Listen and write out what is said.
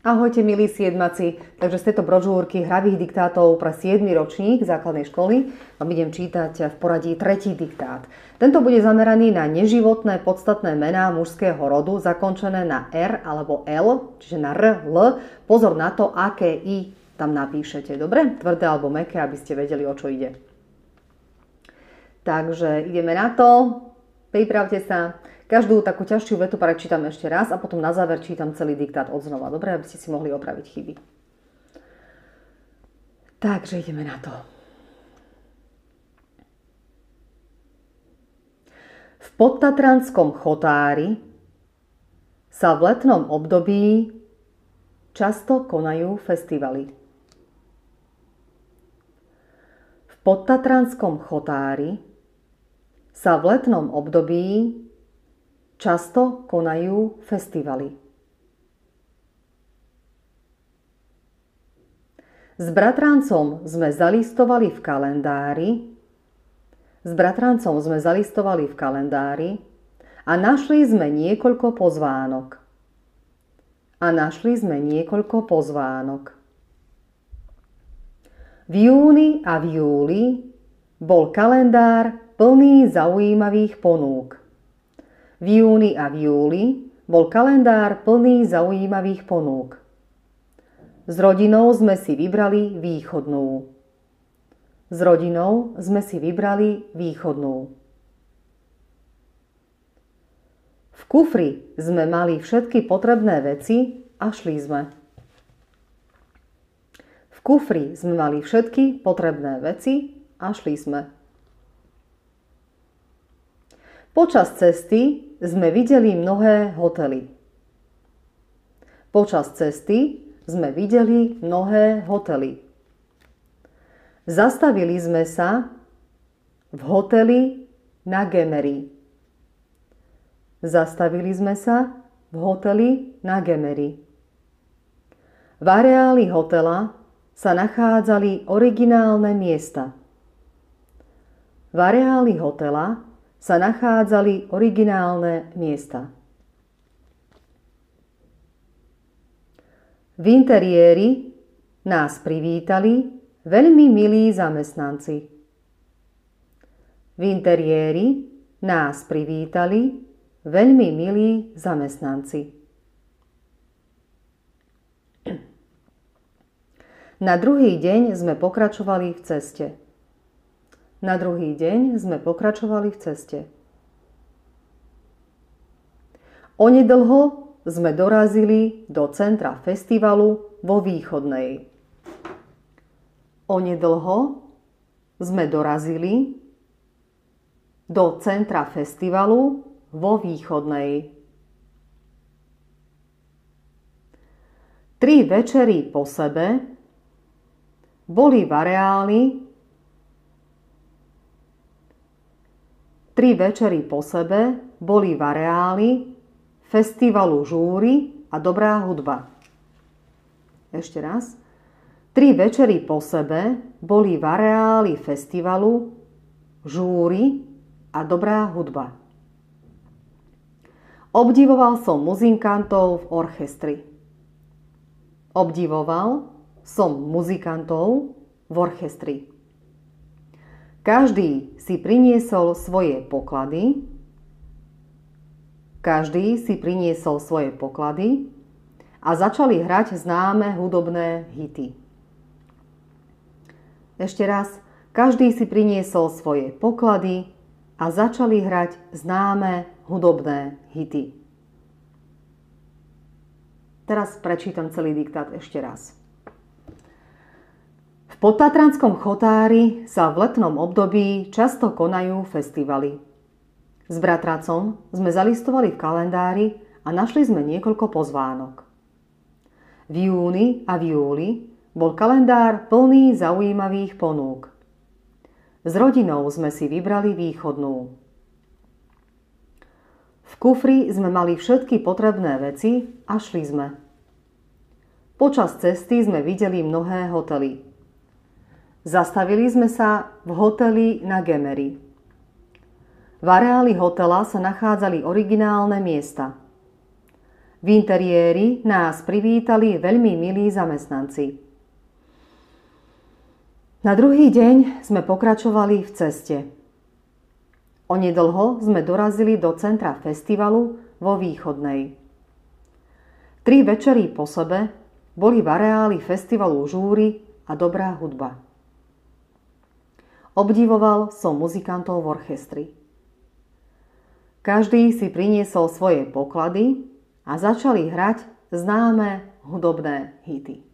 Ahojte milí siedmaci, takže z tejto brožúrky hravých diktátov pre 7. ročník základnej školy vám idem čítať v poradí tretí diktát. Tento bude zameraný na neživotné podstatné mená mužského rodu zakončené na R alebo L, čiže na R, L. Pozor na to, aké I tam napíšete, dobre? Tvrdé alebo meké, aby ste vedeli, o čo ide. Takže ideme na to, pripravte sa. Každú takú ťažšiu vetu prečítam ešte raz a potom na záver čítam celý diktát od znova. Dobre, aby ste si mohli opraviť chyby. Takže ideme na to. V podtatranskom chotári sa v letnom období často konajú festivaly. V podtatranskom chotári sa v letnom období často konajú festivaly. S bratrancom sme zalistovali v kalendári, s bratrancom sme zalistovali v kalendári a našli sme niekoľko pozvánok. A našli sme niekoľko pozvánok. V júni a v júli bol kalendár plný zaujímavých ponúk. V júni a v júli bol kalendár plný zaujímavých ponúk. S rodinou sme si vybrali východnú. S rodinou sme si vybrali východnú. V kufri sme mali všetky potrebné veci a šli sme. V kufri sme mali všetky potrebné veci a šli sme. Počas cesty sme videli mnohé hotely. Počas cesty sme videli mnohé hotely. Zastavili sme sa v hoteli na Gemery. Zastavili sme sa v hoteli na Gemery. V areáli hotela sa nachádzali originálne miesta. V areáli hotela sa nachádzali originálne miesta. V interiéri nás privítali veľmi milí zamestnanci. V interiéri nás privítali veľmi milí zamestnanci. Na druhý deň sme pokračovali v ceste. Na druhý deň sme pokračovali v ceste. Onedlho sme dorazili do centra festivalu vo Východnej. Onedlho sme dorazili do centra festivalu vo Východnej. Tri večery po sebe boli v areáli Tri večery po sebe boli v areáli festivalu žúry a dobrá hudba. Ešte raz. Tri večery po sebe boli v areáli festivalu žúry a dobrá hudba. Obdivoval som muzikantov v orchestri. Obdivoval som muzikantov v orchestri. Každý si priniesol svoje poklady. Každý si priniesol svoje poklady a začali hrať známe hudobné hity. Ešte raz, každý si priniesol svoje poklady a začali hrať známe hudobné hity. Teraz prečítam celý diktát ešte raz podtatranskom chotári sa v letnom období často konajú festivaly. S bratracom sme zalistovali v kalendári a našli sme niekoľko pozvánok. V júni a v júli bol kalendár plný zaujímavých ponúk. S rodinou sme si vybrali východnú. V kufri sme mali všetky potrebné veci a šli sme. Počas cesty sme videli mnohé hotely. Zastavili sme sa v hoteli na Gemery. V areáli hotela sa nachádzali originálne miesta. V interiéri nás privítali veľmi milí zamestnanci. Na druhý deň sme pokračovali v ceste. Onedlho sme dorazili do centra festivalu vo Východnej. Tri večery po sebe boli v areáli festivalu žúry a dobrá hudba. Obdivoval som muzikantov v orchestri. Každý si priniesol svoje poklady a začali hrať známe hudobné hity.